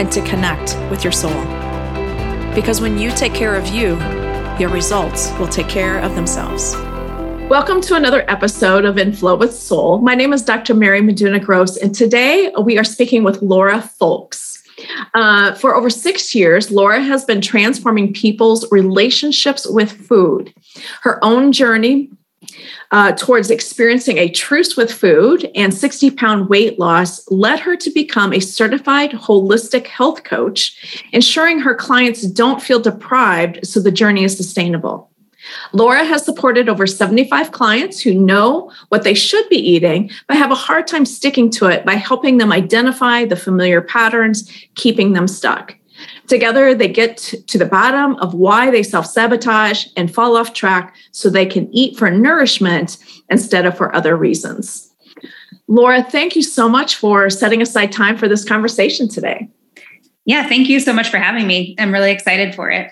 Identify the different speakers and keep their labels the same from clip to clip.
Speaker 1: and to connect with your soul. Because when you take care of you, your results will take care of themselves. Welcome to another episode of In Flow with Soul. My name is Dr. Mary Meduna Gross, and today we are speaking with Laura Folks. Uh, for over six years, Laura has been transforming people's relationships with food. Her own journey uh, towards experiencing a truce with food and 60 pound weight loss led her to become a certified holistic health coach, ensuring her clients don't feel deprived so the journey is sustainable. Laura has supported over 75 clients who know what they should be eating, but have a hard time sticking to it by helping them identify the familiar patterns, keeping them stuck. Together, they get to the bottom of why they self sabotage and fall off track so they can eat for nourishment instead of for other reasons. Laura, thank you so much for setting aside time for this conversation today.
Speaker 2: Yeah, thank you so much for having me. I'm really excited for it.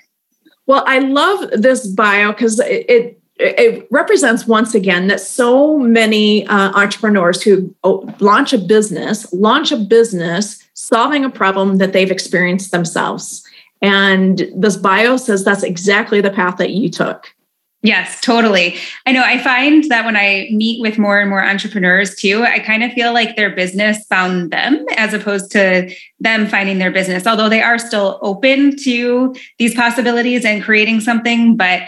Speaker 1: Well, I love this bio because it, it it represents once again that so many uh, entrepreneurs who oh, launch a business launch a business solving a problem that they've experienced themselves and this bio says that's exactly the path that you took
Speaker 2: Yes, totally. I know I find that when I meet with more and more entrepreneurs too, I kind of feel like their business found them as opposed to them finding their business, although they are still open to these possibilities and creating something. But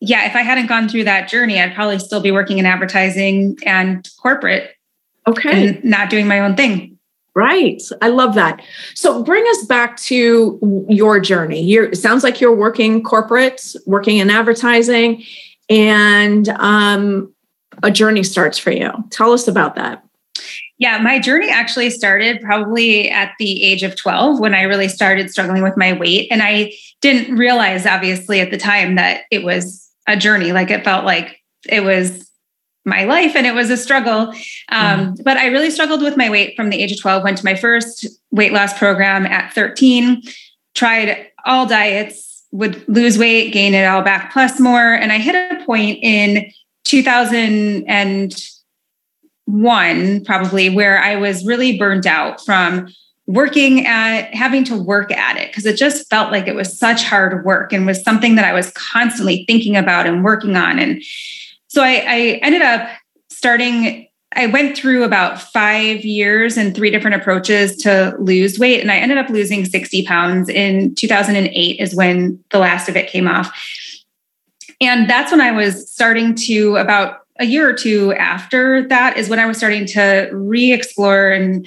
Speaker 2: yeah, if I hadn't gone through that journey, I'd probably still be working in advertising and corporate.
Speaker 1: Okay.
Speaker 2: And not doing my own thing.
Speaker 1: Right. I love that. So bring us back to your journey. You're, it sounds like you're working corporate, working in advertising, and um, a journey starts for you. Tell us about that.
Speaker 2: Yeah, my journey actually started probably at the age of 12 when I really started struggling with my weight. And I didn't realize, obviously, at the time that it was a journey. Like it felt like it was my life and it was a struggle um, mm. but i really struggled with my weight from the age of 12 went to my first weight loss program at 13 tried all diets would lose weight gain it all back plus more and i hit a point in 2001 probably where i was really burned out from working at having to work at it because it just felt like it was such hard work and was something that i was constantly thinking about and working on and so I, I ended up starting I went through about five years and three different approaches to lose weight. And I ended up losing 60 pounds in 2008 is when the last of it came off. And that's when I was starting to, about a year or two after that, is when I was starting to re explore and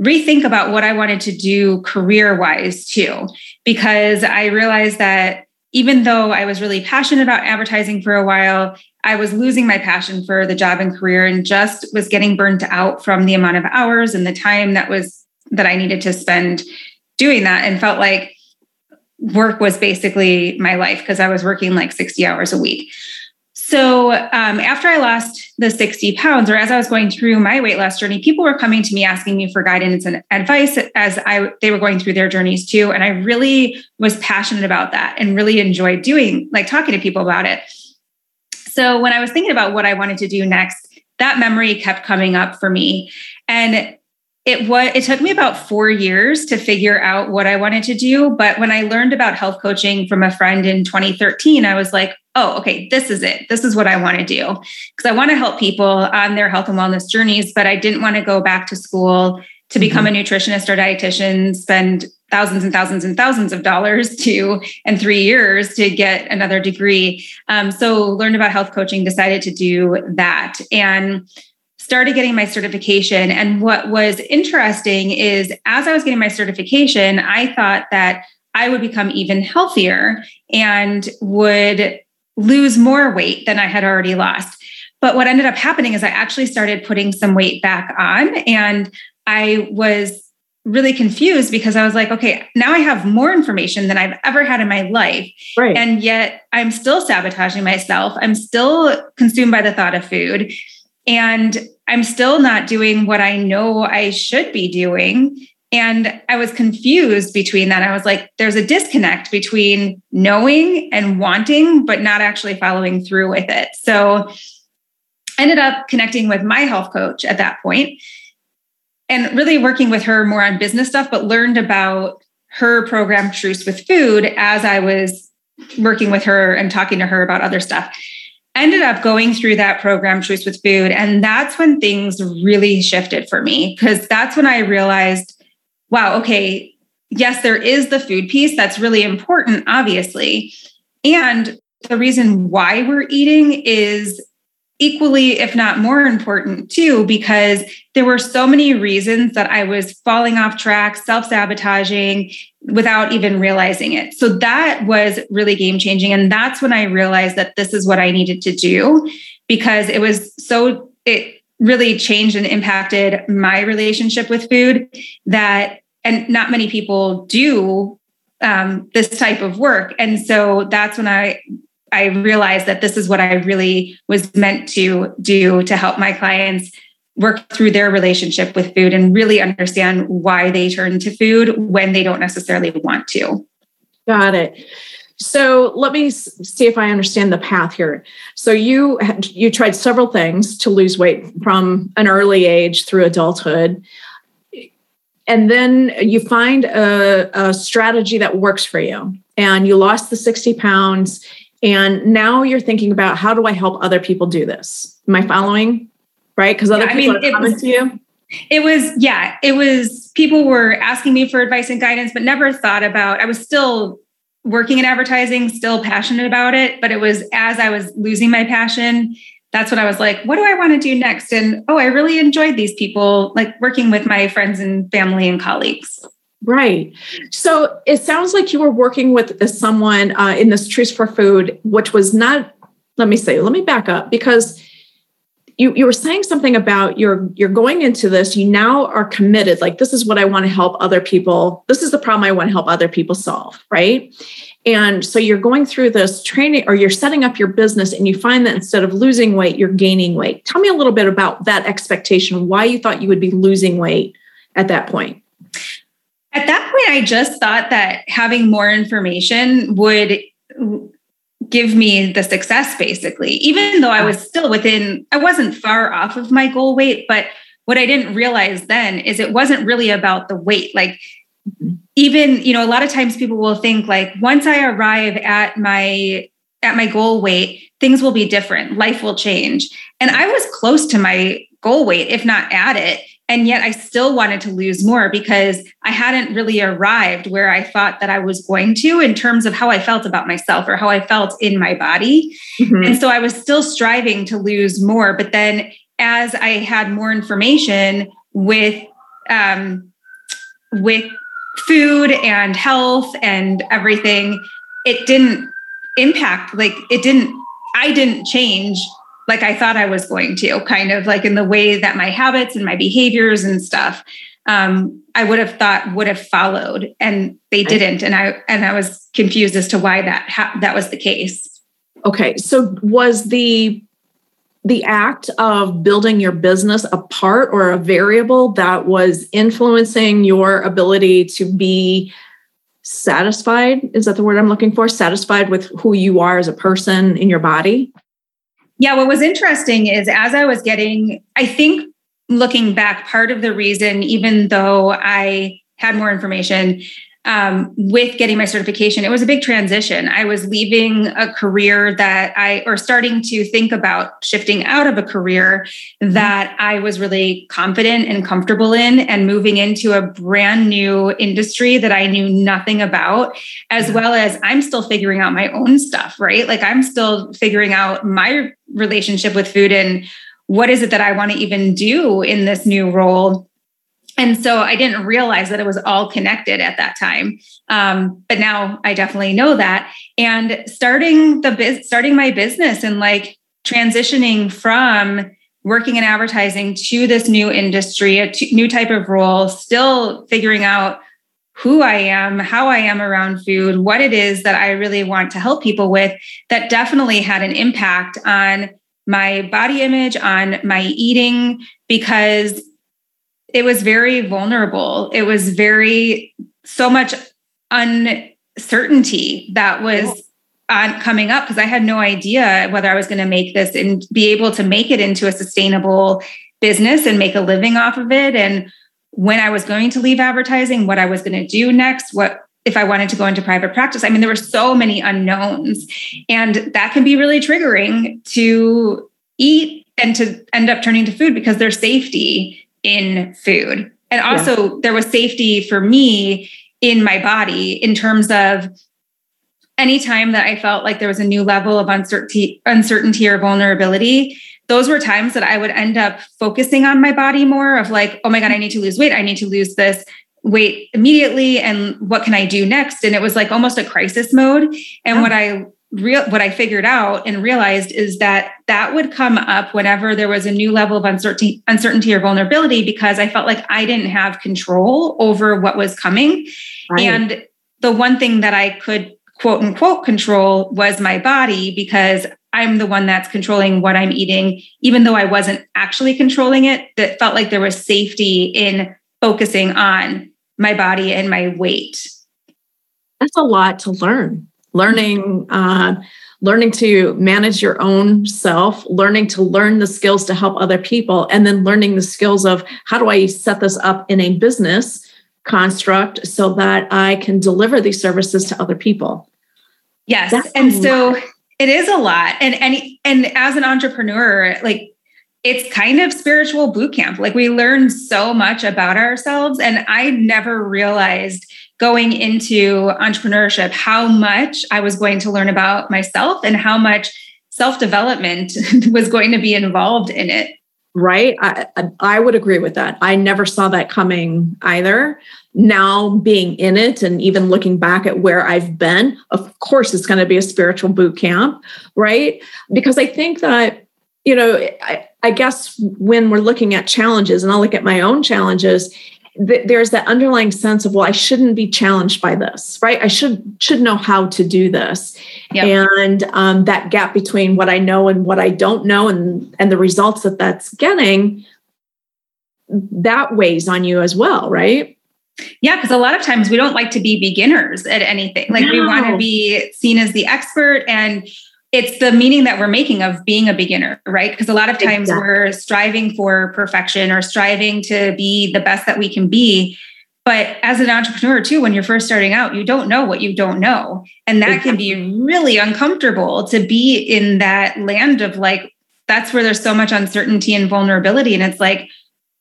Speaker 2: rethink about what I wanted to do career wise too. Because I realized that even though I was really passionate about advertising for a while, I was losing my passion for the job and career and just was getting burnt out from the amount of hours and the time that was that I needed to spend doing that and felt like work was basically my life because I was working like 60 hours a week. So um, after I lost the 60 pounds, or as I was going through my weight loss journey, people were coming to me asking me for guidance and advice as I they were going through their journeys too. And I really was passionate about that and really enjoyed doing like talking to people about it. So when I was thinking about what I wanted to do next, that memory kept coming up for me. And it was it took me about 4 years to figure out what I wanted to do, but when I learned about health coaching from a friend in 2013, I was like, "Oh, okay, this is it. This is what I want to do." Because I want to help people on their health and wellness journeys, but I didn't want to go back to school to become mm-hmm. a nutritionist or dietitian, spend thousands and thousands and thousands of dollars to and three years to get another degree. Um, so learned about health coaching, decided to do that, and started getting my certification. And what was interesting is as I was getting my certification, I thought that I would become even healthier and would lose more weight than I had already lost. But what ended up happening is I actually started putting some weight back on and I was really confused because I was like, okay, now I have more information than I've ever had in my life. Right. And yet I'm still sabotaging myself. I'm still consumed by the thought of food. And I'm still not doing what I know I should be doing. And I was confused between that. I was like, there's a disconnect between knowing and wanting, but not actually following through with it. So I ended up connecting with my health coach at that point and really working with her more on business stuff, but learned about her program, Truce with Food, as I was working with her and talking to her about other stuff ended up going through that program truce with food and that's when things really shifted for me because that's when i realized wow okay yes there is the food piece that's really important obviously and the reason why we're eating is equally if not more important too because there were so many reasons that i was falling off track self-sabotaging without even realizing it. So that was really game changing. And that's when I realized that this is what I needed to do because it was so, it really changed and impacted my relationship with food that, and not many people do um, this type of work. And so that's when I, I realized that this is what I really was meant to do to help my clients work through their relationship with food and really understand why they turn to food when they don't necessarily want to.
Speaker 1: Got it. So let me see if I understand the path here. So you you tried several things to lose weight from an early age through adulthood, and then you find a, a strategy that works for you, and you lost the sixty pounds, and now you're thinking about how do I help other people do this? Am I following? right? Because other yeah, people I mean, are coming was, to you.
Speaker 2: It was, yeah, it was people were asking me for advice and guidance, but never thought about, I was still working in advertising, still passionate about it. But it was as I was losing my passion, that's what I was like, what do I want to do next? And oh, I really enjoyed these people, like working with my friends and family and colleagues.
Speaker 1: Right. So it sounds like you were working with someone uh, in this Truce for Food, which was not, let me say, let me back up because you you were saying something about you're you're going into this you now are committed like this is what i want to help other people this is the problem i want to help other people solve right and so you're going through this training or you're setting up your business and you find that instead of losing weight you're gaining weight. Tell me a little bit about that expectation why you thought you would be losing weight at that point.
Speaker 2: At that point i just thought that having more information would give me the success basically even though i was still within i wasn't far off of my goal weight but what i didn't realize then is it wasn't really about the weight. Like mm-hmm. Even you know a lot of times people will think like once i arrive at my at my goal weight things will be different life will change and i was close to my goal weight if not at it and yet I still wanted to lose more because I hadn't really arrived where I thought that I was going to in terms of how I felt about myself or how I felt in my body. Mm-hmm. And so I was still striving to lose more. But then as I had more information with, um, with food and health and everything, it didn't impact, like it didn't, I didn't change like I thought I was going to, kind of like in the way that my habits and my behaviors and stuff um, I would have thought would have followed, and they didn't, and I and I was confused as to why that ha- that was the case.
Speaker 1: Okay, so was the the act of building your business a part or a variable that was influencing your ability to be satisfied is that the word i'm looking for? Satisfied with who you are as a person in your body?
Speaker 2: Yeah, what was interesting is as I was getting, I think looking back, part of the reason, even though I had more information, um, with getting my certification, it was a big transition. I was leaving a career that I, or starting to think about shifting out of a career mm-hmm. that I was really confident and comfortable in, and moving into a brand new industry that I knew nothing about, as well as I'm still figuring out my own stuff, right? Like I'm still figuring out my relationship with food and what is it that I want to even do in this new role and so I didn't realize that it was all connected at that time. Um, but now I definitely know that. And starting the biz, starting my business and like transitioning from working in advertising to this new industry, a t- new type of role, still figuring out who I am, how I am around food, what it is that I really want to help people with, that definitely had an impact on my body image, on my eating, because it was very vulnerable. It was very so much uncertainty that was on coming up because I had no idea whether I was going to make this and be able to make it into a sustainable business and make a living off of it. And when I was going to leave advertising, what I was going to do next, what if I wanted to go into private practice. I mean, there were so many unknowns, and that can be really triggering to eat and to end up turning to food because there's safety in food. And also, yeah. there was safety for me in my body in terms of anytime that I felt like there was a new level of uncertainty, uncertainty or vulnerability, those were times that I would end up focusing on my body more of like, oh my God, I need to lose weight. I need to lose this weight immediately. And what can I do next? And it was like almost a crisis mode. And yeah. what I real what I figured out and realized is that that would come up whenever there was a new level of uncertainty, uncertainty or vulnerability because I felt like I didn't have control over what was coming. Right. And the one thing that I could quote unquote control was my body because I'm the one that's controlling what I'm eating, even though I wasn't actually controlling it. That felt like there was safety in focusing on my body and my weight.
Speaker 1: That's a lot to learn learning uh, learning to manage your own self learning to learn the skills to help other people and then learning the skills of how do i set this up in a business construct so that i can deliver these services to other people?
Speaker 2: Yes That's and so it is a lot and and and as an entrepreneur like it's kind of spiritual boot camp. Like we learn so much about ourselves and i never realized going into entrepreneurship how much I was going to learn about myself and how much self development was going to be involved in it.
Speaker 1: Right. I, I would agree with that. I never saw that coming either. Now, being in it and even looking back at where I've been, of course, it's going to be a spiritual boot camp, right? Because I think that, you know, I, I guess when we're looking at challenges, and I'll look at my own challenges, th- there's that underlying sense of well i shouldn't be challenged by this right i should should know how to do this yep. and um, that gap between what i know and what i don't know and and the results that that's getting that weighs on you as well right
Speaker 2: yeah, because a lot of times we don't like to be beginners at anything. Like no. we want to be seen as the expert and it's the meaning that we're making of being a beginner, right? Because a lot of times exactly. we're striving for perfection or striving to be the best that we can be. But as an entrepreneur, too, when you're first starting out, you don't know what you don't know. And that exactly. can be really uncomfortable to be in that land of like, that's where there's so much uncertainty and vulnerability. And it's like,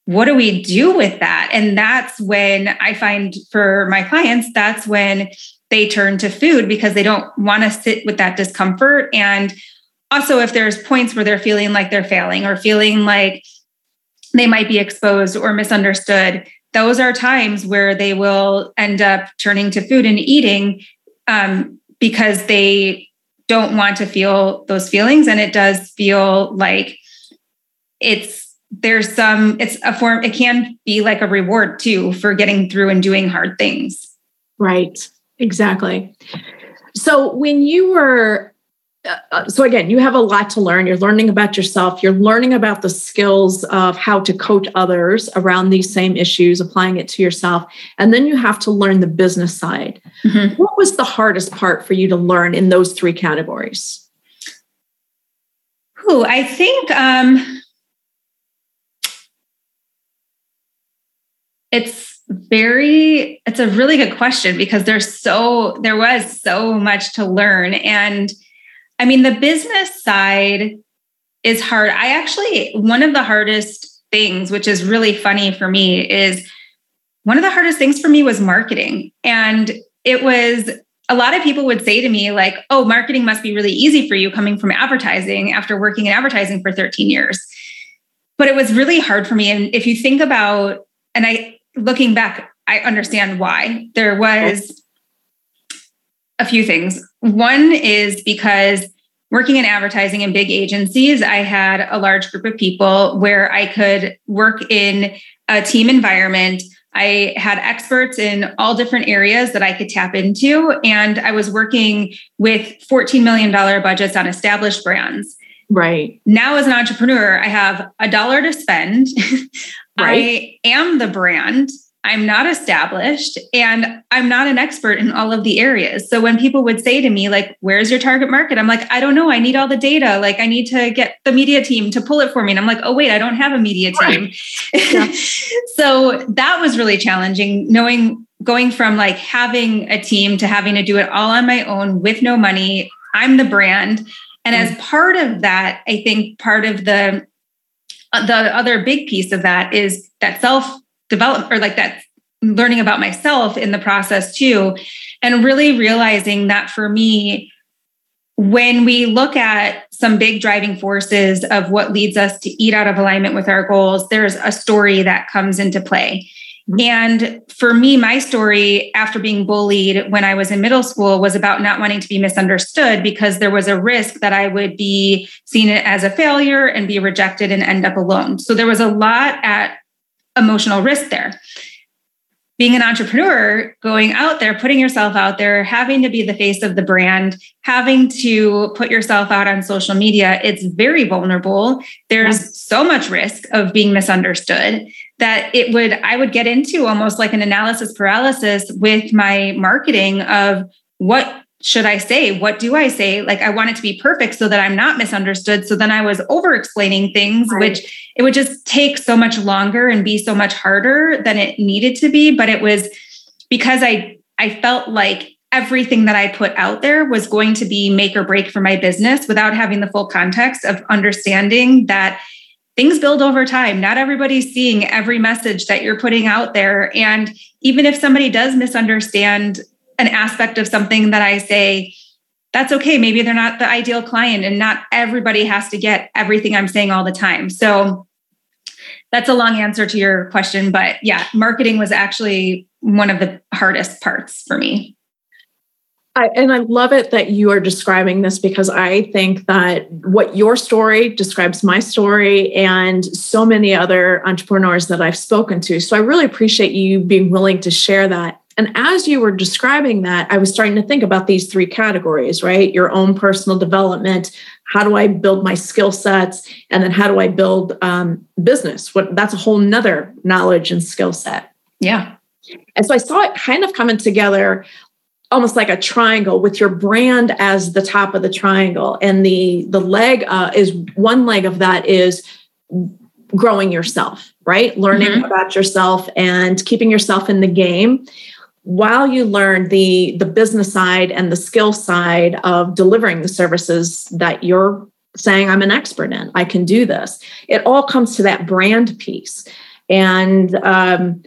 Speaker 2: what do we do with that? And that's when I find for my clients, that's when they turn to food because they don't want to sit with that discomfort. And also, if there's points where they're feeling like they're failing or feeling like they might be exposed or misunderstood, those are times where they will end up turning to food and eating um, because they don't want to feel those feelings. And it does feel like it's there's some it's a form it can be like a reward too for getting through and doing hard things
Speaker 1: right Exactly. So when you were, uh, uh, so again, you have a lot to learn. You're learning about yourself. You're learning about the skills of how to coach others around these same issues, applying it to yourself. And then you have to learn the business side. Mm-hmm. What was the hardest part for you to learn in those three categories?
Speaker 2: Ooh, I think um, it's very it's a really good question because there's so there was so much to learn. And i mean the business side is hard. I actually one of the hardest things which is really funny for me is one of the hardest things for me was marketing. And it was a lot of people would say to me like oh marketing must be really easy for you coming from advertising after working in advertising for 13 years. But it was really hard for me. And if you think about and i looking back, I understand why. There was a few things. One is because working in advertising in big agencies, I had a large group of people where I could work in a team environment. I had experts in all different areas that I could tap into. And I was working with $14 million budgets on established brands.
Speaker 1: Right.
Speaker 2: Now, as an entrepreneur, I have a dollar to spend. Right. I am the brand. I'm not established and I'm not an expert in all of the areas. So when people would say to me, like, where's your target market? I'm like, I don't know. I need all the data. Like, I need to get the media team to pull it for me. And I'm like, oh, wait, I don't have a media team. Right. so that was really challenging, knowing going from like having a team to having to do it all on my own with no money. I'm the brand. And mm-hmm. as mm. part of that, I think part of the Uh, the other big piece of that is that self develop or like that learning about myself in the process too and really realizing that for me when we look at some big driving forces of what leads us to eat out of alignment with our goals there's a story that comes into play Mm-hmm. and for me, my story after being bullied when I was in middle school was about not wanting to be misunderstood because there was a risk that I would be seen as a failure and be rejected and end up alone. So there was a lot at emotional risk there. Being an entrepreneur, going out there, putting yourself out there, having to be the face of the brand, having to put yourself out on social media, it's very vulnerable. There's so much risk of being misunderstood that it would i would get into almost like an analysis paralysis with my marketing of what should i say? What do i say? Like i want it to be perfect so that i'm not misunderstood. So then i was over explaining things right. which it would just take so much longer and be so much harder than it needed to be. But it was because i i felt like everything that I put out there was going to be make or break for my business without having the full context of understanding that things build over time. Not everybody's seeing every message that you're putting out there. And even if somebody does misunderstand an aspect of something that I say, that's okay. Maybe they're not the ideal client, and not everybody has to get everything I'm saying all the time. So that's a long answer to your question. But yeah, marketing was actually one of the hardest parts for me.
Speaker 1: I, and I love it that you are describing this because I think that what your story describes my story and so many other entrepreneurs that I've spoken to. So I really appreciate you being willing to share that. And as you were describing that, I was starting to think about these three categories, right? Your own personal development. How do I build my skill sets? And then how do I build um, business? What that's a whole nother knowledge and skill set.
Speaker 2: Yeah.
Speaker 1: And so I saw it kind of coming together almost like a triangle with your brand as the top of the triangle. And the the leg uh, is one leg of that is growing yourself right? Learning mm-hmm. about yourself and keeping yourself in the game. While you learn the the business side and the skill side of delivering the services that you're saying i'm an expert in. I can do this. It all comes to that brand piece. And um,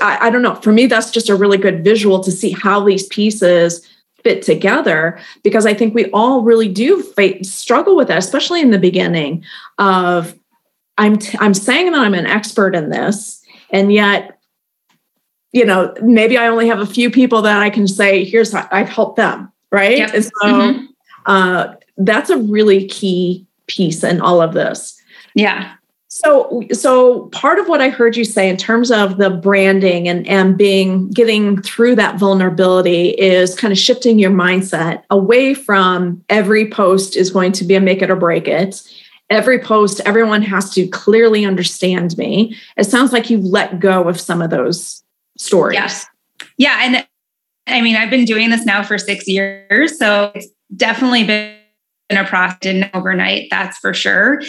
Speaker 1: I, I don't know. For me, that's just a really good visual to see how these pieces fit together because I think we all really do struggle with that, especially in the beginning. Of I'm t- I'm saying that I'm an expert in this, and yet, you know, maybe I only have a few people that I can say, "Here's how I've helped them." Right, yep. and so mm-hmm. uh, that's a really key piece in all of this.
Speaker 2: Yeah,
Speaker 1: so, so part of what I heard you say in terms of the branding and, and being getting through that vulnerability is kind of shifting your mindset away from every post is going to be a make it or break it. Every post, everyone has to clearly understand me. It sounds like you've let go of some of those stories.
Speaker 2: Yes. Yeah. And I mean, I've been doing this now for six years. So it's definitely been been a process overnight, that's for sure.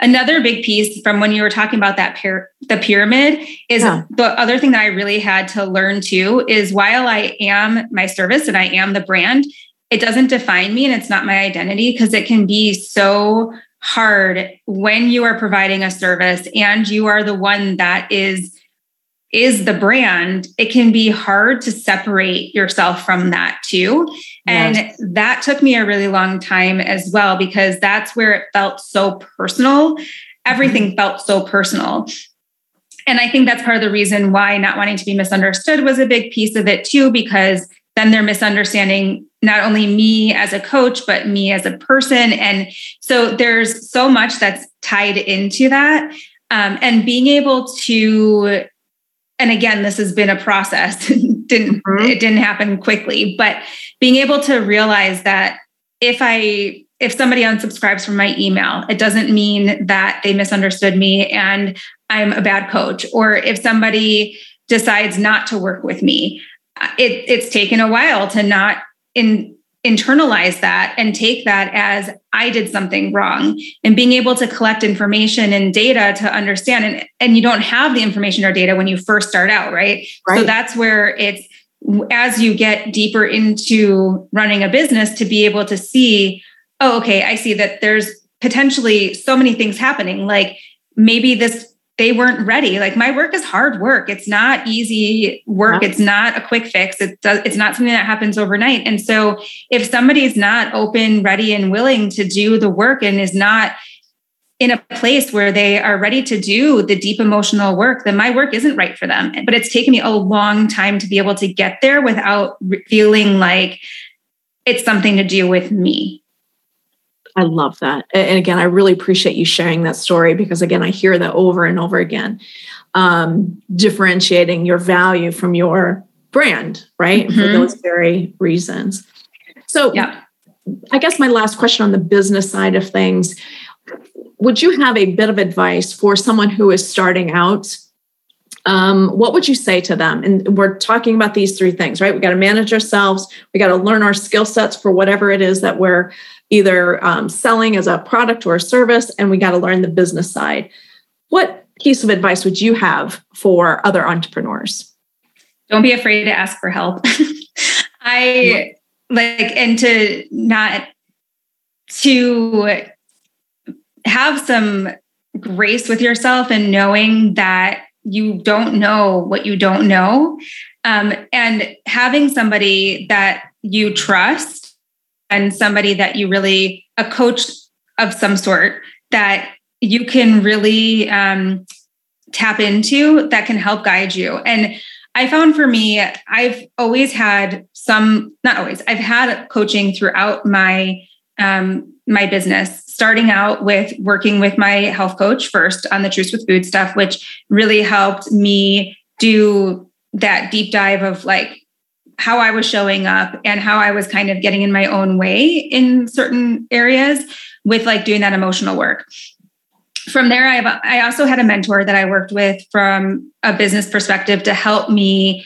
Speaker 2: Another big piece from when you were talking about that pyra- the pyramid is yeah. the other thing that I really had to learn too is while I am my service and I am the brand, it doesn't define me and it's not my identity because it can be so hard when you are providing a service and you are the one that is is the brand, it can be hard to separate yourself from that too. Yes. And that took me a really long time as well, because that's where it felt so personal. Everything mm-hmm. felt so personal. And I think that's part of the reason why not wanting to be misunderstood was a big piece of it too, because then they're misunderstanding not only me as a coach, but me as a person. And so there's so much that's tied into that. Um, and being able to and again this has been a process didn't mm-hmm. it didn't happen quickly but being able to realize that if i if somebody unsubscribes from my email it doesn't mean that they misunderstood me and i'm a bad coach or if somebody decides not to work with me it, it's taken a while to not in internalize that and take that as I did something wrong and being able to collect information and data to understand and, and you don't have the information or data when you first start out, right? right? So that's where it's as you get deeper into running a business to be able to see, oh, okay, I see that there's potentially so many things happening. Like maybe this they weren't ready. Like my work is hard work. It's not easy work. It's not a quick fix. It does, it's not something that happens overnight. And so if somebody's not open, ready, and willing to do the work and is not in a place where they are ready to do the deep emotional work, then my work isn't right for them. But it's taken me a long time to be able to get there without feeling like it's something to do with me.
Speaker 1: I love that. And again, I really appreciate you sharing that story because, again, I hear that over and over again. Um, differentiating your value from your brand, right? Mm-hmm. For those very reasons. So, yeah. I guess my last question on the business side of things would you have a bit of advice for someone who is starting out um, what would you say to them? And we're talking about these three things, right? We got to manage ourselves, we got to learn our skill sets for whatever it is that we're either um, selling as a product or a service, and we got to learn the business side. What piece of advice would you have for other entrepreneurs?
Speaker 2: Don't be afraid to ask for help. I like, and to not to have some grace with yourself and knowing that you don't know what you don't know. Um, and having somebody that you trust and somebody that you really, a coach of some sort that you can really um, tap into that can help guide you. And I found for me, I've always had some, not always, I've had coaching throughout my um, my business, starting out with working with my health coach first on the Truce with Food stuff, which really helped me do that deep dive of like how I was showing up and how I was kind of getting in my own way in certain areas with like doing that emotional work. From there, I I also had a mentor that I worked with from a business perspective to help me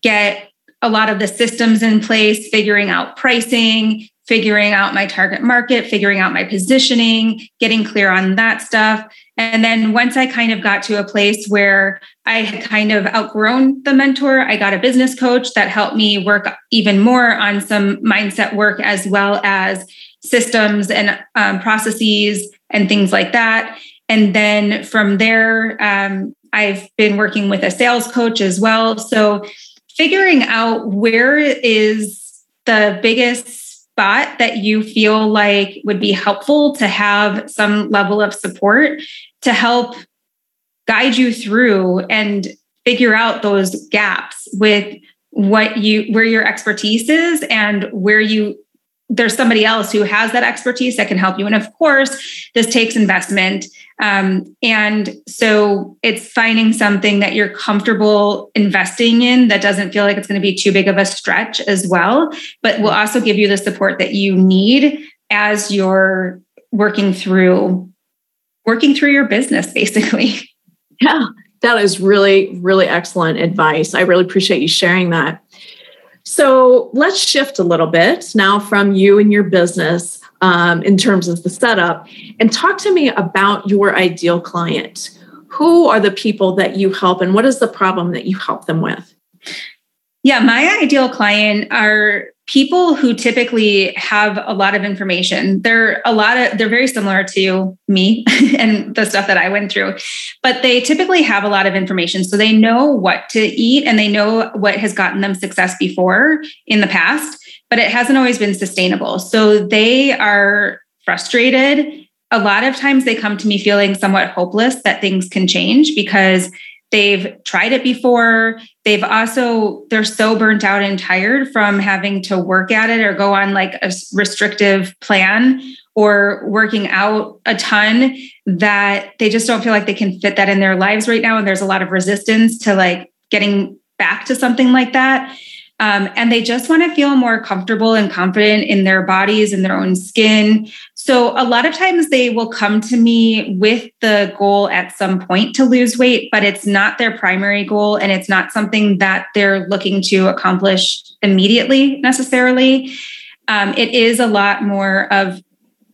Speaker 2: get a lot of the systems in place, figuring out pricing, figuring out my target market, figuring out my positioning, getting clear on that stuff. And then once I kind of got to a place where I had kind of outgrown the mentor, I got a business coach that helped me work even more on some mindset work as well as systems and um, processes and things like that. And then from there, um, I've been working with a sales coach as well. So figuring out where is the biggest spot that you feel like would be helpful to have some level of support to help guide you through and figure out those gaps with what you where your expertise is and where you there's somebody else who has that expertise that can help you and of course this takes investment um, and so it's finding something that you're comfortable investing in that doesn't feel like it's going to be too big of a stretch as well, but will also give you the support that you need as you're working through working through your business basically.
Speaker 1: Yeah, that is really, really excellent advice. I really appreciate you sharing that. So let's shift a little bit now from you and your business um, in terms of the setup and talk to me about your ideal client. Who are the people that you help and what is the problem that you help them with?
Speaker 2: Yeah, my ideal client are people who typically have a lot of information they're a lot of they're very similar to me and the stuff that i went through but they typically have a lot of information. So they know what to eat and they know what has gotten them success before in the past but it hasn't always been sustainable. So they are frustrated. A lot of times they come to me feeling somewhat hopeless that things can change because they've tried it before. They've also they're so burnt out and tired from having to work at it or go on like a restrictive plan or working out a ton that they just don't feel like they can fit that in their lives right now. And there's a lot of resistance to like getting back to something like that. Um, and they just want to feel more comfortable and confident in their bodies and their own skin. So, a lot of times they will come to me with the goal at some point to lose weight, but it's not their primary goal and it's not something that they're looking to accomplish immediately necessarily. Um, it is a lot more of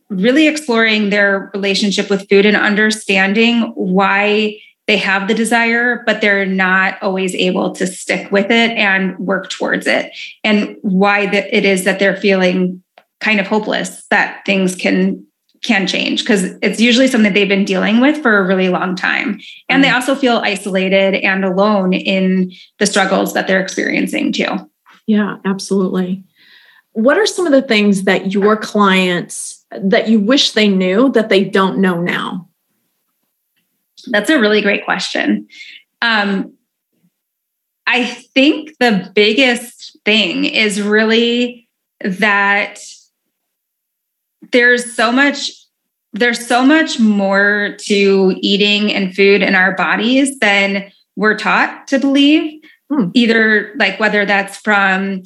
Speaker 2: really exploring their relationship with food and understanding why they have the desire, but they're not always able to stick with it and work towards it. And why it is that they're feeling kind of hopeless that things can can change because it's usually something they've been dealing with for a really long time. And they mm-hmm. also feel isolated and alone in the struggles that they're experiencing too.
Speaker 1: Yeah, absolutely. What are some of the things that your clients that you wish they knew that they don't know now?
Speaker 2: That's a really great question. Um, I think the biggest thing is really that there's so much there's so much more to eating and food in our bodies than we're taught to believe hmm. either like whether that's from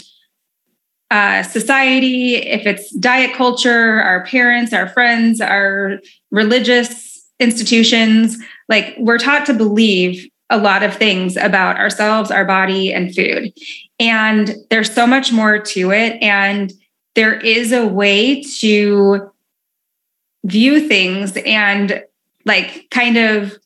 Speaker 2: uh, society if it's diet culture our parents our friends our religious institutions like we're taught to believe a lot of things about ourselves, our body, and food. And there's so much more to it. And there is a way to view things and like kind of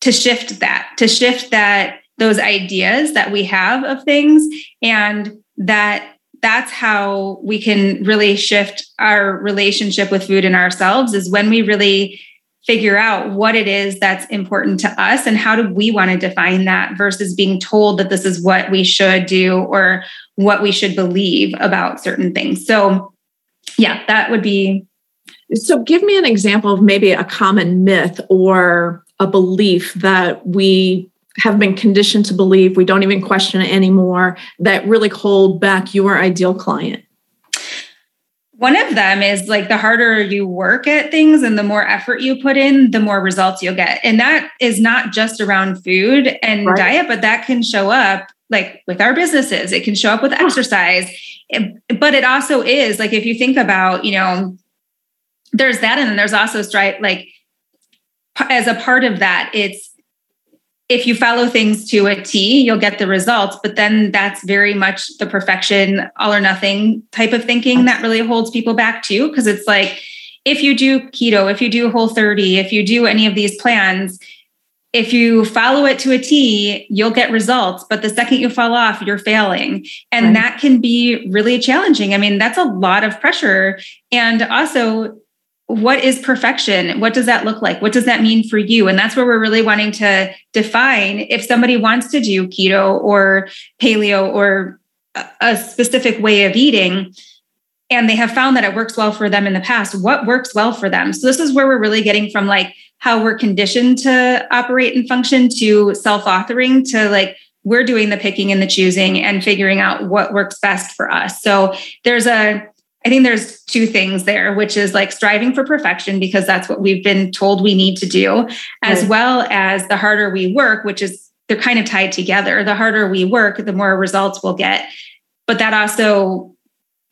Speaker 2: to shift that, to shift that, those ideas that we have of things. And that that's how we can really shift our relationship with food and ourselves is when we really figure out what it is that's important to us and how do we want to define that versus being told that this is what we should do or what we should believe about certain things. So, yeah, that would be.
Speaker 1: So, give me an example of maybe a common myth or a belief that we have been conditioned to believe, we don't even question it anymore, that really hold back your ideal client.
Speaker 2: One of them is like the harder you work at things and the more effort you put in, the more results you'll get. And that is not just around food and right. diet, but that can show up like with our businesses. It can show up with exercise. But it also is like if you think about, you know, there's that and then there's also stripe like as a part of that, it's if you follow things to a T, you'll get the results. But then that's very much the perfection, all or nothing type of thinking that really holds people back too. Because it's like, if you do keto, if you do whole 30, if you do any of these plans, if you follow it to a T, you'll get results. But the second you fall off, you're failing. And right. that can be really challenging. I mean, that's a lot of pressure. And also, what is perfection? What does that look like? What does that mean for you? And that's where we're really wanting to define if somebody wants to do keto or paleo or a specific way of eating and they have found that it works well for them in the past what works well for them so this is where we're really getting from like how we're conditioned to operate and function to self-authoring to like we're doing the picking and the choosing and figuring out what works best for us so there's a I think there's two things there, which is like striving for perfection because that's what we've been told we need to do, as right. well as the harder we work, which is they're kind of tied together. The harder we work, the more results we'll get. But that also,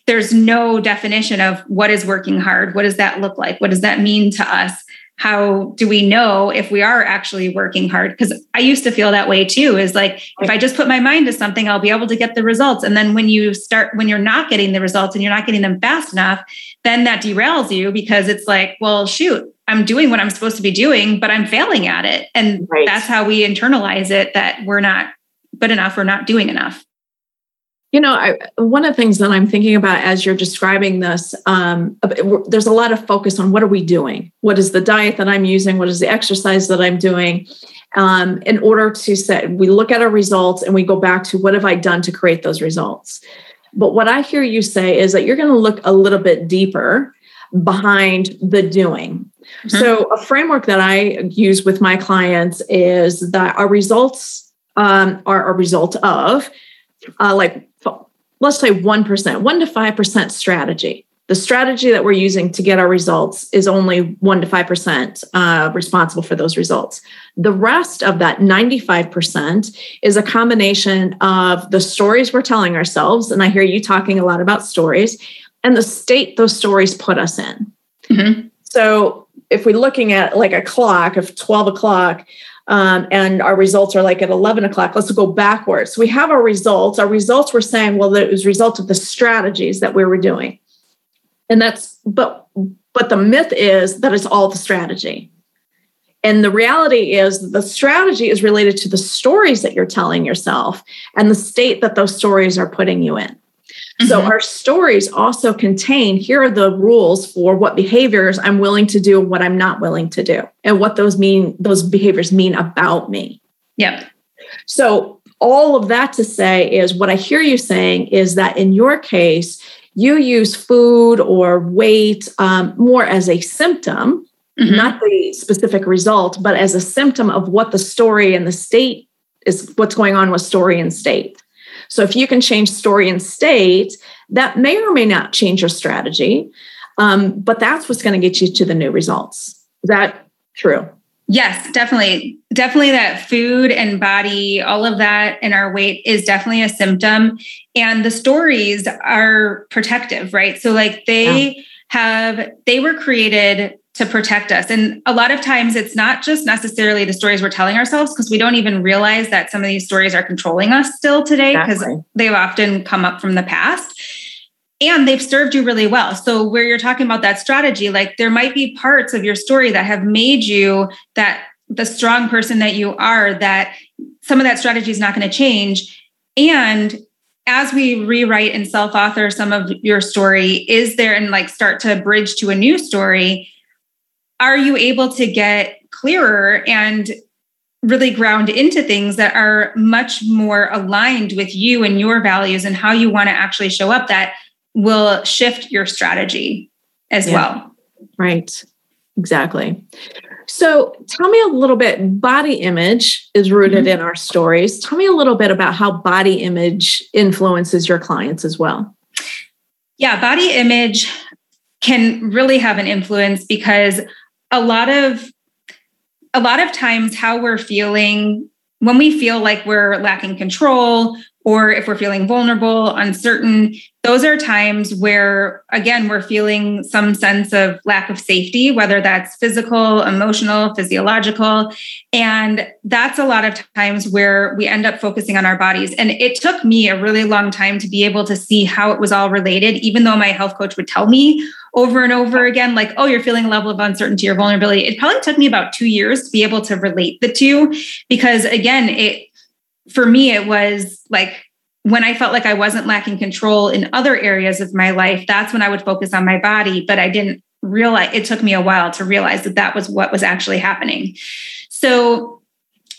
Speaker 2: there's no definition of what is working hard. What does that look like? What does that mean to us? How do we know if we are actually working hard? Because i used to feel that way too is like if i just put my mind to something i'll be able to get the results. And then when you start when you're not getting the results and you're not getting them fast enough then that derails you because it's like well shoot i'm doing what i'm supposed to be doing but i'm failing at it. And right. that's how we internalize it that we're not good enough we're not doing enough
Speaker 1: you know, I, one of the things that I'm thinking about as you're describing this, um, there's a lot of focus on what are we doing? What is the diet that I'm using? What is the exercise that I'm doing? Um, in order to set, we look at our results and we go back to what have I done to create those results? But what I hear you say is that you're going to look a little bit deeper behind the doing. Mm-hmm. So, a framework that I use with my clients is that our results um, are a result of uh, like let's say 1%, 1 to 5% strategy. The strategy that we're using to get our results is only 1 to 5% uh, responsible for those results. The rest of that 95% is a combination of the stories we're telling ourselves. And I hear you talking a lot about stories and the state those stories put us in. Mm-hmm. So if we're looking at like a clock of 12 o'clock, um, and our results are like at 11 o'clock. Let's go backwards. We have our results. Our results were saying, well, it was result of the strategies that we were doing. And that's, but, but the myth is that it's all the strategy. And the reality is the strategy is related to the stories that you're telling yourself and the state that those stories are putting you in. Mm-hmm. So our stories also contain here are the rules for what behaviors I'm willing to do, what I'm not willing to do, and what those mean, those behaviors mean about me.
Speaker 2: Yep.
Speaker 1: So all of that to say is what I hear you saying is that in your case, you use food or weight um, more as a symptom, mm-hmm. not the specific result, but as a symptom of what the story and the state is what's going on with story and state. So if you can change story and state, that may or may not change your strategy, um, but that's what's going to get you to the new results. Is that true?
Speaker 2: Yes, definitely. Definitely that food and body, all of that and our weight is definitely a symptom. And the stories are protective, right? So, like, they yeah. have, they were created to protect us. And a lot of times it's not just necessarily the stories we're telling ourselves because we don't even realize that some of these stories are controlling us still today because exactly. they've often come up from the past and they've served you really well. So where you're talking about that strategy, like there might be parts of your story that have made you that the strong person that you are that some of that strategy is not going to change and as we rewrite and self-author some of your story is there and like start to bridge to a new story are you able to get clearer and really ground into things that are much more aligned with you and your values and how you want to actually show up that will shift your strategy as yeah. well.
Speaker 1: Right. Exactly. So tell me a little bit body image is rooted mm-hmm. in our stories. Tell me a little bit about how body image influences your clients as well.
Speaker 2: Yeah, body image can really have an influence because a lot of a lot of times how we're feeling when we feel like we're lacking control or if we're feeling vulnerable, uncertain, those are times where, again, we're feeling some sense of lack of safety, whether that's physical, emotional, physiological. And that's a lot of times where we end up focusing on our bodies. And it took me a really long time to be able to see how it was all related, even though my health coach would tell me over and over again, like, oh, you're feeling a level of uncertainty or vulnerability. It probably took me about two years to be able to relate the two because, again, it, for me, it was like when I felt like I wasn't lacking control in other areas of my life, that's when I would focus on my body. But I didn't realize it took me a while to realize that that was what was actually happening. So,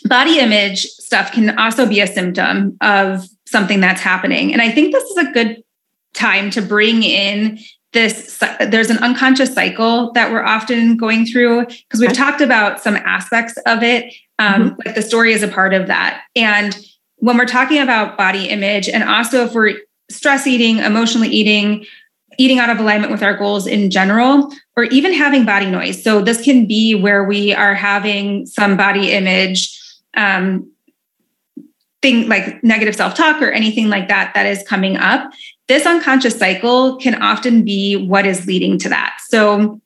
Speaker 2: body image stuff can also be a symptom of something that's happening. And I think this is a good time to bring in this there's an unconscious cycle that we're often going through because we've talked about some aspects of it um, mm-hmm. like the story is a part of that. And when we're talking about body image and also if we're stress eating emotionally eating eating out of alignment with our goals in general or even having body noise. So this can be where we are having some body image um, thing like negative self-talk or anything like that that is coming up this unconscious cycle can often be what is leading to that so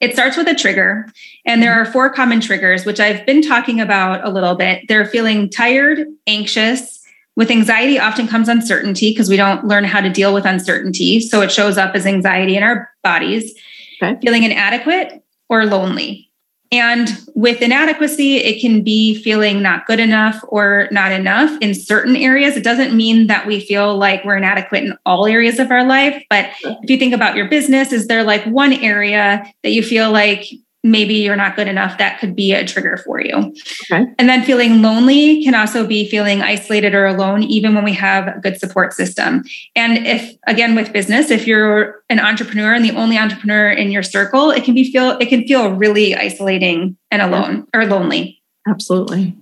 Speaker 2: It starts with a trigger, and there are four common triggers, which I've been talking about a little bit. They're feeling tired, anxious. With anxiety, often comes uncertainty because we don't learn how to deal with uncertainty. So it shows up as anxiety in our bodies. Okay. Feeling inadequate or lonely. And with inadequacy, it can be feeling not good enough or not enough in certain areas. It doesn't mean that we feel like we're inadequate in all areas of our life. But if you think about your business, is there like one area that you feel like maybe you're not good enough, that could be a trigger for you. Okay. And then feeling lonely can also be feeling isolated or alone, even when we have a good support system. And if, again, with business, if you're an entrepreneur and the only entrepreneur in your circle, it can be feel, it can feel really isolating and alone or lonely.
Speaker 1: Absolutely.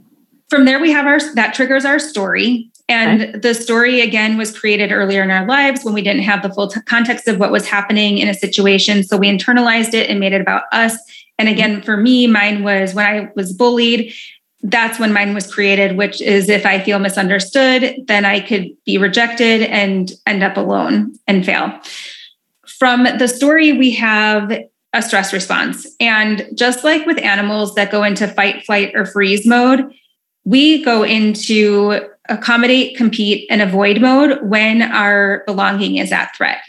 Speaker 2: From there, we have our, that triggers our story. And okay. the story again was created earlier in our lives when we didn't have the full t- context of what was happening in a situation. So we internalized it and made it about us and again, for me, mine was when I was bullied. That's when mine was created, which is if I feel misunderstood, then I could be rejected and end up alone and fail. From the story, we have a stress response. And just like with animals that go into fight, flight, or freeze mode, we go into accommodate, compete, and avoid mode when our belonging is at threat.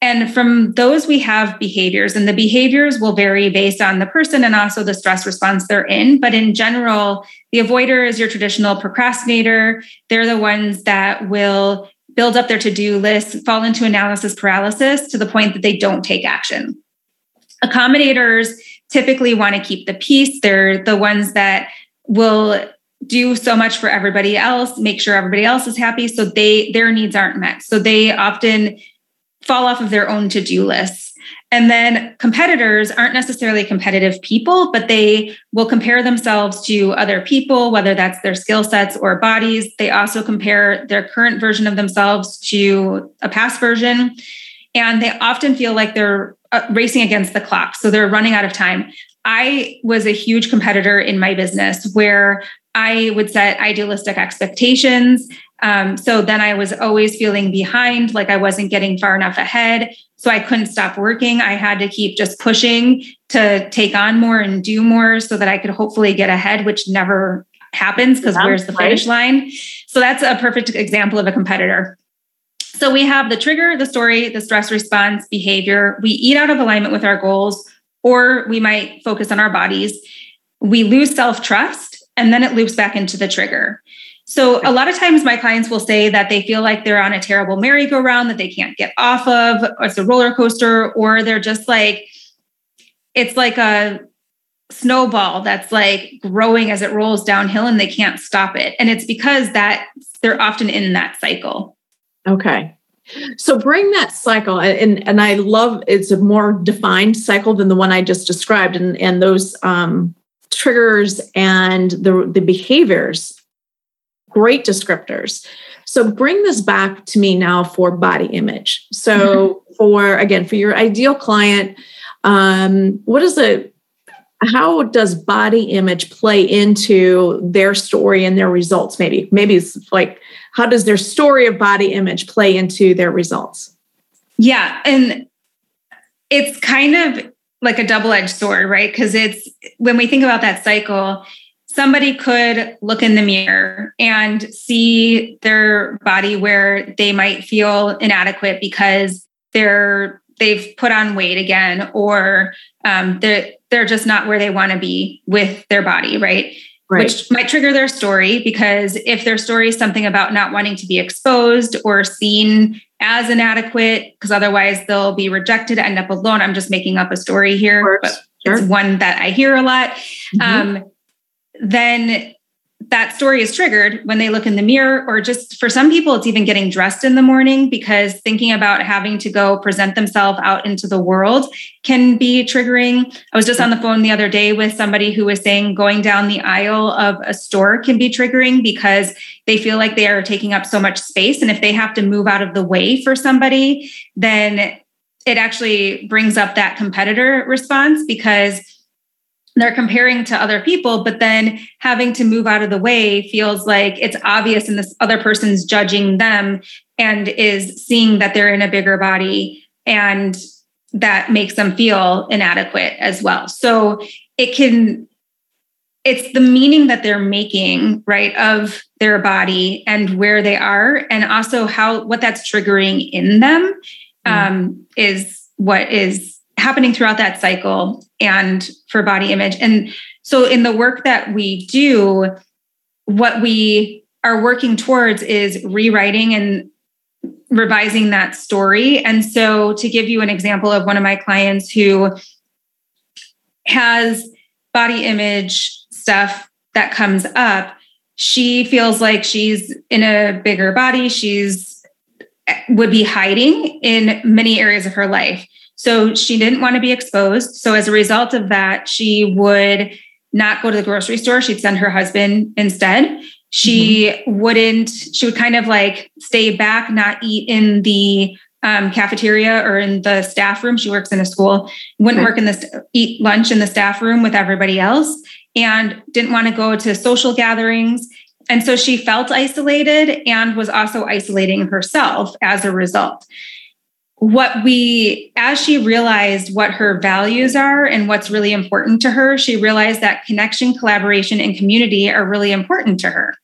Speaker 2: And from those, we have behaviors, and the behaviors will vary based on the person and also the stress response they're in. But in general, the avoider is your traditional procrastinator. They're the ones that will build up their to do list, fall into analysis paralysis to the point that they don't take action. Accommodators typically want to keep the peace. They're the ones that will do so much for everybody else, make sure everybody else is happy so they their needs aren't met. So they often fall off of their own to-do lists. And then competitors aren't necessarily competitive people, but they will compare themselves to other people, whether that's their skill sets or bodies. They also compare their current version of themselves to a past version. And they often feel like they're uh, racing against the clock. So they're running out of time. I was a huge competitor in my business where I would set idealistic expectations um, so then I was always feeling behind, like I wasn't getting far enough ahead. So I couldn't stop working. I had to keep just pushing to take on more and do more so that I could hopefully get ahead, which never happens because where's the finish line? So that's a perfect example of a competitor. So we have the trigger, the story, the stress response, behavior. We eat out of alignment with our goals, or we might focus on our bodies. We lose self trust, and then it loops back into the trigger. So a lot of times my clients will say that they feel like they're on a terrible merry-go-round that they can't get off of, it's a roller coaster, or they're just like, it's like a snowball that's like growing as it rolls downhill and they can't stop it. And it's because that they're often in that cycle.
Speaker 1: Okay. So bring that cycle and and I love it's a more defined cycle than the one I just described and and those um triggers and the the behaviors great descriptors. So bring this back to me now for body image. So mm-hmm. for again, for your ideal client, um, what is it? how does body image play into their story and their results? Maybe, maybe it's like how does their story of body image play into their results?
Speaker 2: Yeah. And it's kind of like a double-edged sword, right? Because it's when we think about that cycle, somebody could look in the mirror and see their body where they might feel inadequate because they're they've put on weight again or um, they're they're just not where they want to be with their body right? right which might trigger their story because if their story is something about not wanting to be exposed or seen as inadequate because otherwise they'll be rejected end up alone i'm just making up a story here but sure. it's one that i hear a lot mm-hmm. um, then that story is triggered when they look in the mirror, or just for some people, it's even getting dressed in the morning because thinking about having to go present themselves out into the world can be triggering. I was just on the phone the other day with somebody who was saying going down the aisle of a store can be triggering because they feel like they are taking up so much space. And if they have to move out of the way for somebody, then it actually brings up that competitor response because they're comparing to other people, but then having to move out of the way feels like it's obvious and this other person's judging them and is seeing that they're in a bigger body and that makes them feel inadequate as well. So it can it's the meaning that they're making right of their body and where they are and also how what that's triggering in them mm. um, is what is happening throughout that cycle and for body image and so in the work that we do what we are working towards is rewriting and revising that story and so to give you an example of one of my clients who has body image stuff that comes up, she feels like she's in a bigger body. She's would be hiding in many areas of her life. So she didn't want to be exposed. So as a result of that, she would not go to the grocery store. She'd send her husband instead. She mm-hmm. wouldn't, she would kind of like stay back, not eat in the um, cafeteria or in the staff room. She works in a school, wouldn't work in the eat lunch in the staff room with everybody else and didn't want to go to social gatherings. And so she felt isolated and was also isolating herself as a result. What we, as she realized what her values are and what's really important to her, she realized that connection, collaboration, and community are really important to her.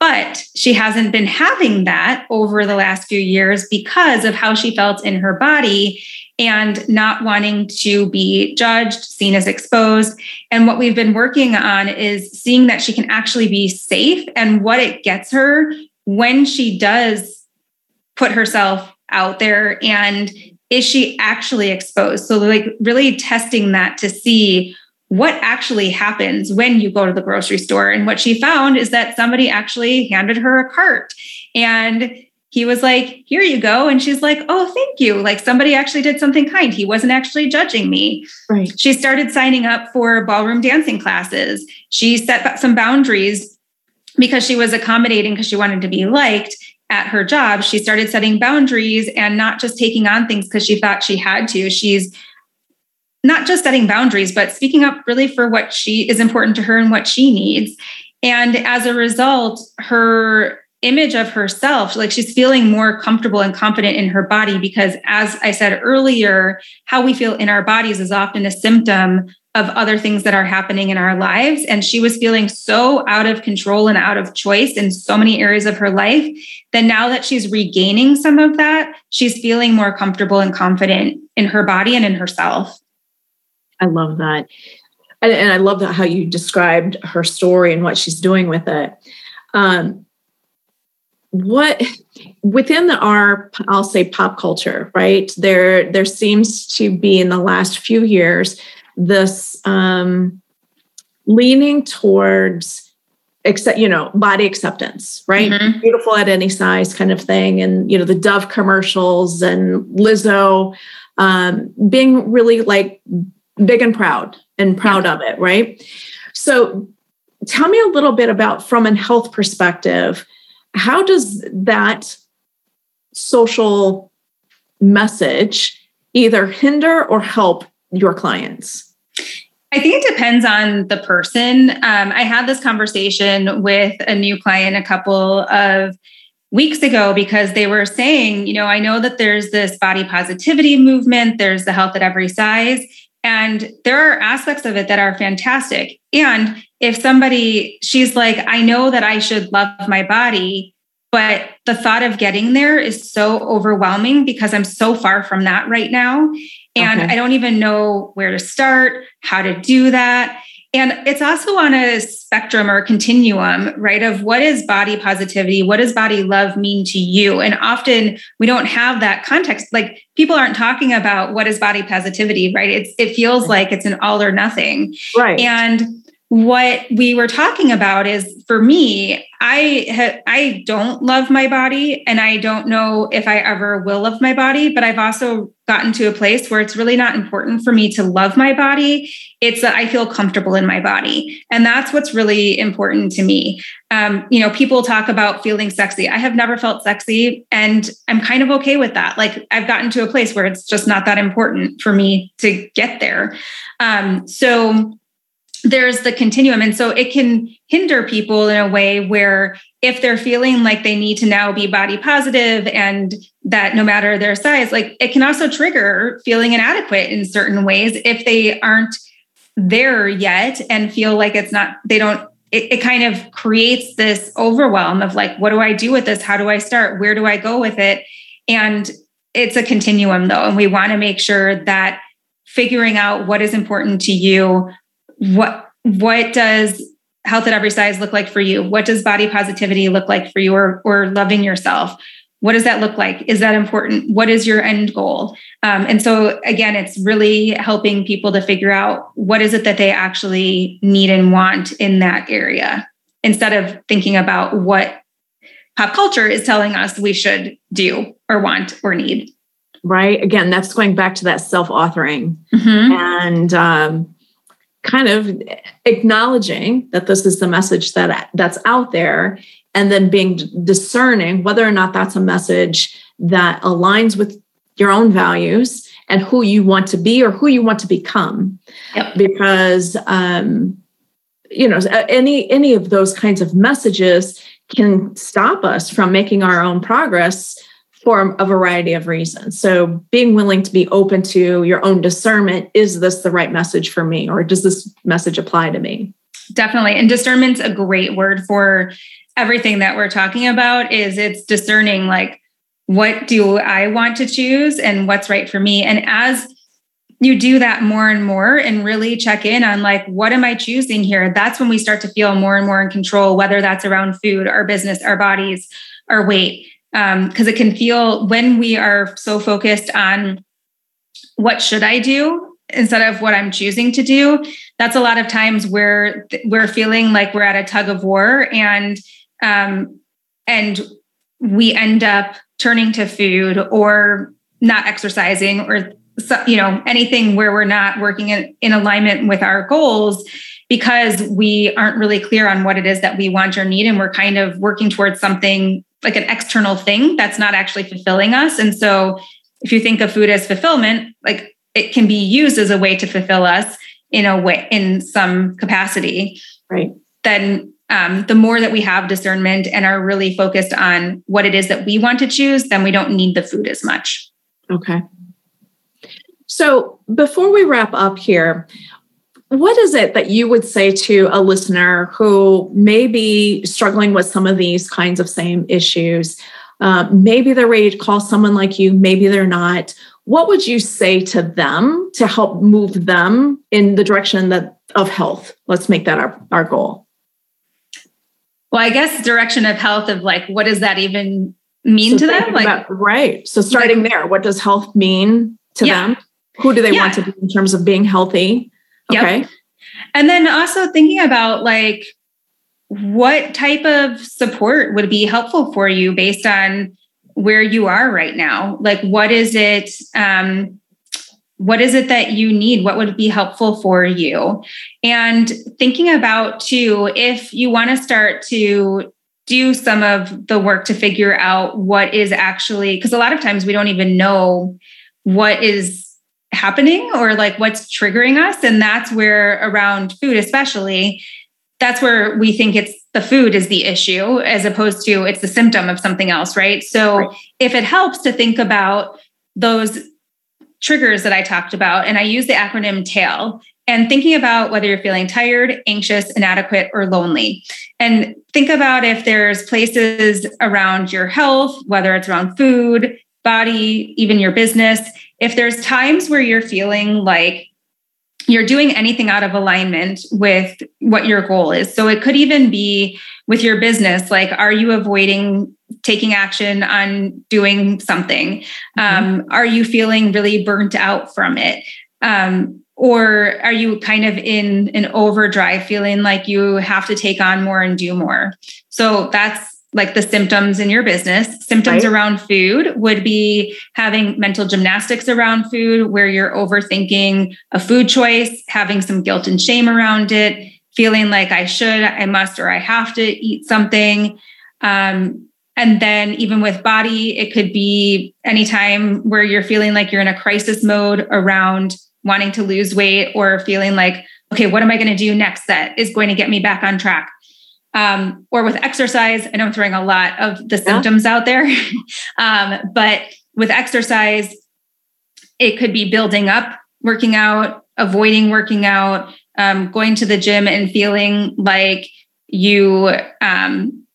Speaker 2: But she hasn't been having that over the last few years because of how she felt in her body and not wanting to be judged, seen as exposed. And what we've been working on is seeing that she can actually be safe and what it gets her when she does put herself out there and is she actually exposed? So, like, really testing that to see what actually happens when you go to the grocery store. And what she found is that somebody actually handed her a cart and he was like, Here you go. And she's like, Oh, thank you. Like somebody actually did something kind. He wasn't actually judging me.
Speaker 1: Right.
Speaker 2: She started signing up for ballroom dancing classes. She set some boundaries because she was accommodating because she wanted to be liked at her job. She started setting boundaries and not just taking on things because she thought she had to. She's not just setting boundaries, but speaking up really for what she is important to her and what she needs. And as a result, her image of herself like she's feeling more comfortable and confident in her body because as i said earlier how we feel in our bodies is often a symptom of other things that are happening in our lives. And she was feeling so out of control and out of choice in so many areas of her life that now that she's regaining some of that she's feeling more comfortable and confident in her body and in herself.
Speaker 1: I love that. And, i love that how you described her story and what she's doing with it. Um, what within the, our i'll say pop culture right? There there seems to be in the last few years this um leaning towards accept you know body acceptance right mm-hmm. beautiful at any size kind of thing and you know the dove commercials and lizzo um being really like big and proud and proud yeah. of it right so tell me a little bit about from a health perspective how does that social message either hinder or help your clients?
Speaker 2: I think it depends on the person. Um, I had this conversation with a new client a couple of weeks ago because they were saying, you know, I know that there's this body positivity movement, there's the health at every size, and there are aspects of it that are fantastic. And if somebody, she's like, I know that I should love my body, but the thought of getting there is so overwhelming because I'm so far from that right now. And okay. I don't even know where to start, how to do that. And it's also on a spectrum or continuum, right? Of what is body positivity? What does body love mean to you? And often we don't have that context. Like people aren't talking about what is body positivity, right? It's, it feels mm-hmm. like it's an all or nothing.
Speaker 1: Right.
Speaker 2: And what we were talking about is for me i ha- i don't love my body and i don't know if i ever will love my body but i've also gotten to a place where it's really not important for me to love my body. It's that i feel comfortable in my body and that's what's really important to me. Um, you know people talk about feeling sexy. I have never felt sexy and i'm kind of okay with that. Like i've gotten to a place where it's just not that important for me to get there. Um, so there's the continuum. And so it can hinder people in a way where if they're feeling like they need to now be body positive and that no matter their size, like it can also trigger feeling inadequate in certain ways if they aren't there yet and feel like it's not, they don't, it, it kind of creates this overwhelm of like, what do I do with this? How do I start? Where do I go with it? And it's a continuum though. And we want to make sure that figuring out what is important to you, what, what does health at every size look like for you? What does body positivity look like for you or, or loving yourself? What does that look like? Is that important? What is your end goal? Um, and so, again, it's really helping people to figure out what is it that they actually need and want in that area instead of thinking about what pop culture is telling us we should do or want or need.
Speaker 1: Right. Again, that's going back to that self authoring mm-hmm. and um, kind of acknowledging that this is the message that that's out there and then being discerning whether or not that's a message that aligns with your own values and who you want to be or who you want to become yep. because um, you know any any of those kinds of messages can stop us from making our own progress for a variety of reasons. So, being willing to be open to your own discernment is this the right message for me, or does this message apply to me?
Speaker 2: Definitely. And discernment's a great word for everything that we're talking about is it's discerning like what do I want to choose and what's right for me. And as you do that more and more and really check in on like what am i choosing here that's when we start to feel more and more in control whether that's around food our business our bodies our weight because um, it can feel when we are so focused on what should I do instead of what I'm choosing to do. That's a lot of times where we're feeling like we're at a tug of war, and um, and we end up turning to food or not exercising or you know anything where we're not working in, in alignment with our goals because we aren't really clear on what it is that we want or need and we're kind of working towards something like an external thing that's not actually fulfilling us. And so if you think of food as fulfillment, like it can be used as a way to fulfill us in a way in some capacity.
Speaker 1: Right.
Speaker 2: Then um, the more that we have discernment and are really focused on what it is that we want to choose, then we don't need the food as much.
Speaker 1: Okay. So before we wrap up here, what is it that you would say to a listener who may be struggling with some of these kinds of same issues? Uh, maybe they're ready to call someone like you, maybe they're not. What would you say to them to help move them in the direction that of health? Let's make that our, our goal.
Speaker 2: Well, I guess direction of health of like what does that even mean so to them? Like
Speaker 1: about, right. So starting like, there, what does health mean to yeah. them? Who do they yeah. want to be in terms of being healthy? Okay. Yep.
Speaker 2: And then also thinking about like what type of support would be helpful for you based on where you are right now. Like what is it um what is it that you need? What would be helpful for you? And thinking about too, if you want to start to do some of the work to figure out what is actually, because a lot of times we don't even know what is happening or like what's triggering us. And that's where around food, especially, that's where we think it's the food is the issue as opposed to it's the symptom of something else, right? So right. if it helps to think about those triggers that I talked about, and I use the acronym TAIL, and thinking about whether you're feeling tired, anxious, inadequate, or lonely. And think about if there's places around your health, whether it's around food, body, even your business, if there's times where you're feeling like you're doing anything out of alignment with what your goal is. So it could even be with your business like, are you avoiding taking action on doing something? Mm-hmm. Um, are you feeling really burnt out from it? Um, or are you kind of in an overdrive feeling like you have to take on more and do more? So that's like the symptoms in your business. Symptoms right. around food would be having mental gymnastics around food, where you're overthinking a food choice, having some guilt and shame around it, feeling like I should, I must, or I have to eat something. Um, and then even with body, it could be anytime where you're feeling like you're in a crisis mode around wanting to lose weight or feeling like okay, what am I going to do next that is going to get me back on track? Um, or with exercise, I know I'm throwing a lot of the symptoms out there, um, but with exercise, it could be building up, working out, avoiding working out, um, going to the gym and feeling like you um,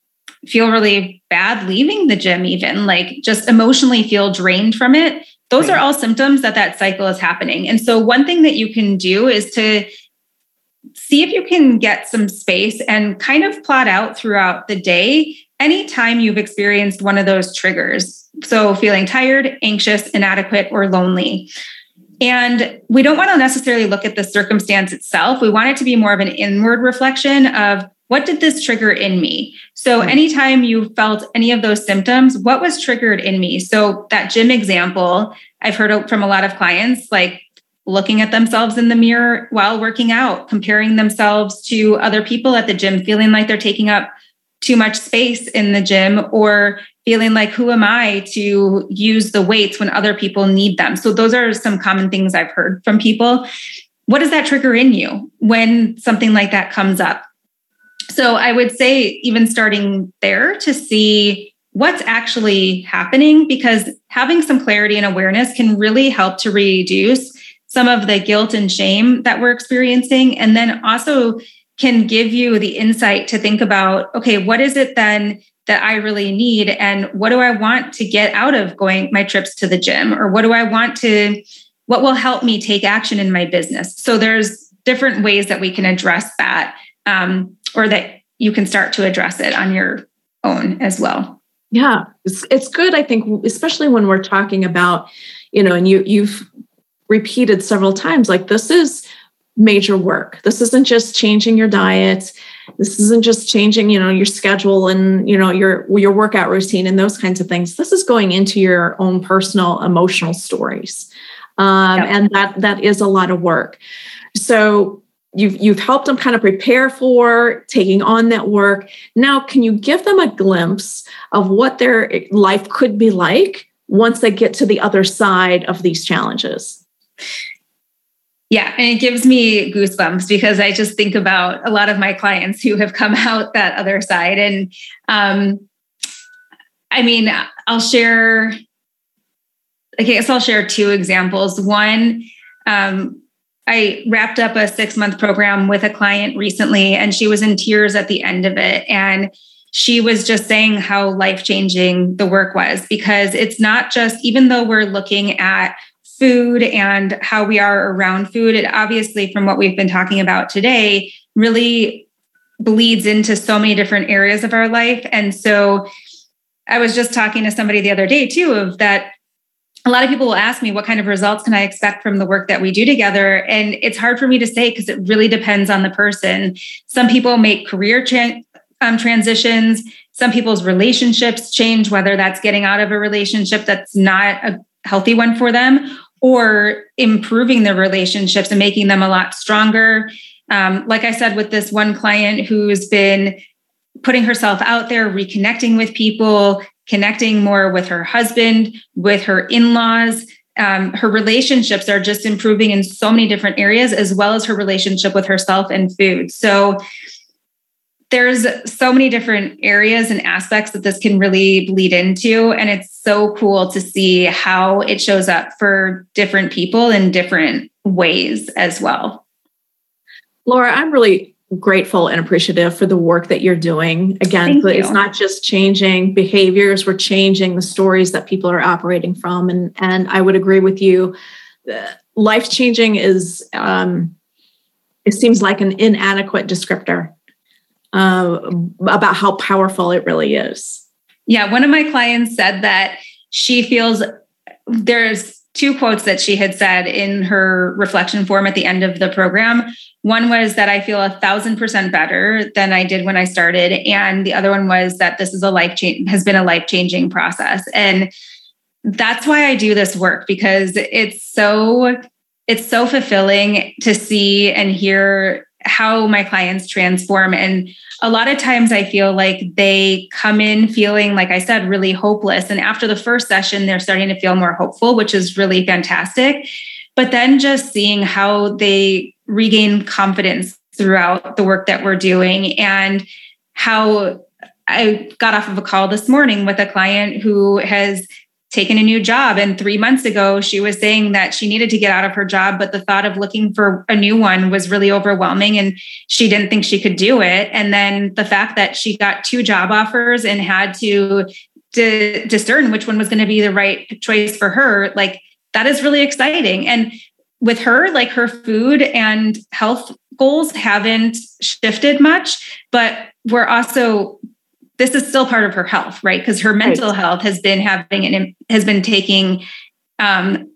Speaker 2: feel really bad leaving the gym, even like just emotionally feel drained from it. Those right. are all symptoms that that cycle is happening. And so, one thing that you can do is to see if you can get some space and kind of plot out throughout the day anytime you've experienced one of those triggers. So, feeling tired, anxious, inadequate, or lonely. And we don't want to necessarily look at the circumstance itself. We want it to be more of an inward reflection of what did this trigger in me? So, hmm. anytime you felt any of those symptoms, what was triggered in me? So, that gym example, I've heard from a lot of clients like looking at themselves in the mirror while working out, comparing themselves to other people at the gym, feeling like they're taking up too much space in the gym, or feeling like, who am I to use the weights when other people need them? So, those are some common things I've heard from people. What does that trigger in you when something like that comes up? So, I would say, even starting there to see what's actually happening, because having some clarity and awareness can really help to reduce some of the guilt and shame that we're experiencing. And then also can give you the insight to think about okay, what is it then that I really need? And what do I want to get out of going my trips to the gym? Or what do I want to, what will help me take action in my business? So there's different ways that we can address that um, or that you can start to address it on your own as well.
Speaker 1: Yeah, it's, it's good. I think, especially when we're talking about, you know, and you you've repeated several times, like this is major work. This isn't just changing your diet. This isn't just changing you know your schedule and you know your your workout routine and those kinds of things. This is going into your own personal emotional stories. Um, yep. and that that is a lot of work. So you've you've helped them kind of prepare for taking on that work. Now can you give them a glimpse of what their life could be like once they get to the other side of these challenges
Speaker 2: yeah, and it gives me goosebumps because I just think about a lot of my clients who have come out that other side. And um, I mean, I'll share, I guess I'll share two examples. One, um, I wrapped up a six month program with a client recently, and she was in tears at the end of it. And she was just saying how life changing the work was because it's not just, even though we're looking at food and how we are around food, it obviously, from what we've been talking about today, really bleeds into so many different areas of our life. And so I was just talking to somebody the other day too of that a lot of people will ask me what kind of results can I expect from the work that we do together and it's hard for me to say because it really depends on the person. Some people make career tra- um, transitions, some people's relationships change whether that's getting out of a relationship that's not a healthy one for them or improving their relationships and making them a lot stronger. Um, like I said, with this one client who's been putting herself out there, reconnecting with people, connecting more with her husband, with her in laws. Um, her relationships are just improving in so many different areas, as well as her relationship with herself and food. So, there's so many different areas and aspects that this can really bleed into. And it's so cool to see how it shows up for different people in different ways as well.
Speaker 1: Laura, I'm really grateful and appreciative for the work that you're doing. Again, Thank it's you. not just changing behaviors, we're changing the stories that people are operating from. And, and I would agree with you. Life changing is, um, it seems like an inadequate descriptor uh, about how powerful it really is.
Speaker 2: Yeah, one of my clients said that she feels there's two quotes that she had said in her reflection form at the end of the program. One was that I feel a thousand percent better than I did when I started, and the other one was that this is a life change has been a life changing process, and that's why I do this work because it's so it's so fulfilling to see and hear how my clients transform. And a lot of times I feel like they come in feeling, like I said, really hopeless. And after the first session, they're starting to feel more hopeful, which is really fantastic. But then just seeing how they regain confidence throughout the work that we're doing and how I got off of a call this morning with a client who has taken a new job. And three months ago, she was saying that she needed to get out of her job, but the thought of looking for a new one was really overwhelming and she didn't think she could do it. And then the fact that she got two job offers and had to d- discern which one was going to be the right choice for her, like that is really exciting. And with her, like her food and health goals haven't shifted much, but we're also this is still part of her health, right? Because her mental right. health has been having an has been taking um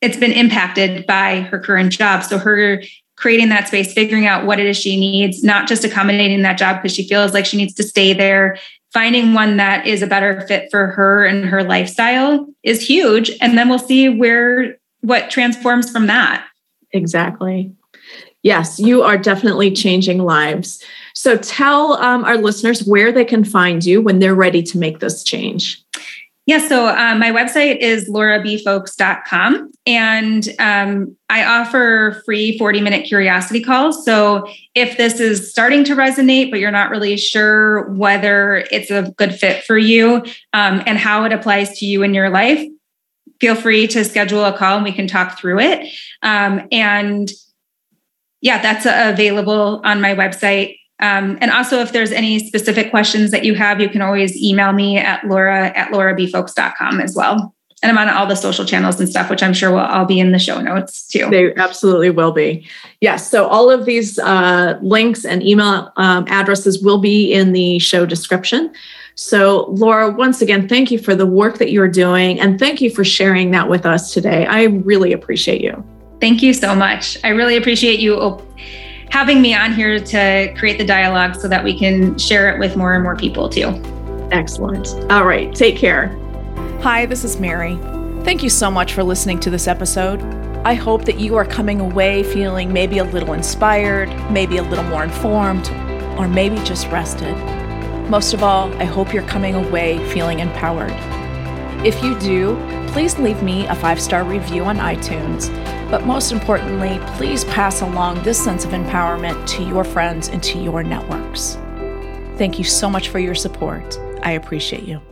Speaker 2: it's been impacted by her current job. So her creating that space, figuring out what it is she needs, not just accommodating that job because she feels like she needs to stay there, finding one that is a better fit for her and her lifestyle is huge. And then we'll see where what transforms from that.
Speaker 1: Exactly. Yes, you are definitely changing lives. So tell um, our listeners where they can find you when they're ready to make this change.
Speaker 2: Yeah, so um, my website is laurabfolks.com and um, I offer free 40 minute curiosity calls. So if this is starting to resonate, but you're not really sure whether it's a good fit for you um, and how it applies to you in your life, feel free to schedule a call and we can talk through it. Um, and yeah, that's uh, available on my website. Um, and also, if there's any specific questions that you have, you can always email me at laura at laurabfolks.com as well. And I'm on all the social channels and stuff, which I'm sure will all be in the show notes too.
Speaker 1: They absolutely will be. Yes. So all of these uh, links and email um, addresses will be in the show description. So, Laura, once again, thank you for the work that you're doing and thank you for sharing that with us today. I really appreciate you.
Speaker 2: Thank you so much. I really appreciate you having me on here to create the dialogue so that we can share it with more and more people too.
Speaker 1: Excellent. All right. Take care.
Speaker 3: Hi, this is Mary. Thank you so much for listening to this episode. I hope that you are coming away feeling maybe a little inspired, maybe a little more informed, or maybe just rested. Most of all, I hope you're coming away feeling empowered. If you do, please leave me a five star review on iTunes. But most importantly, please pass along this sense of empowerment to your friends and to your networks. Thank you so much for your support. I appreciate you.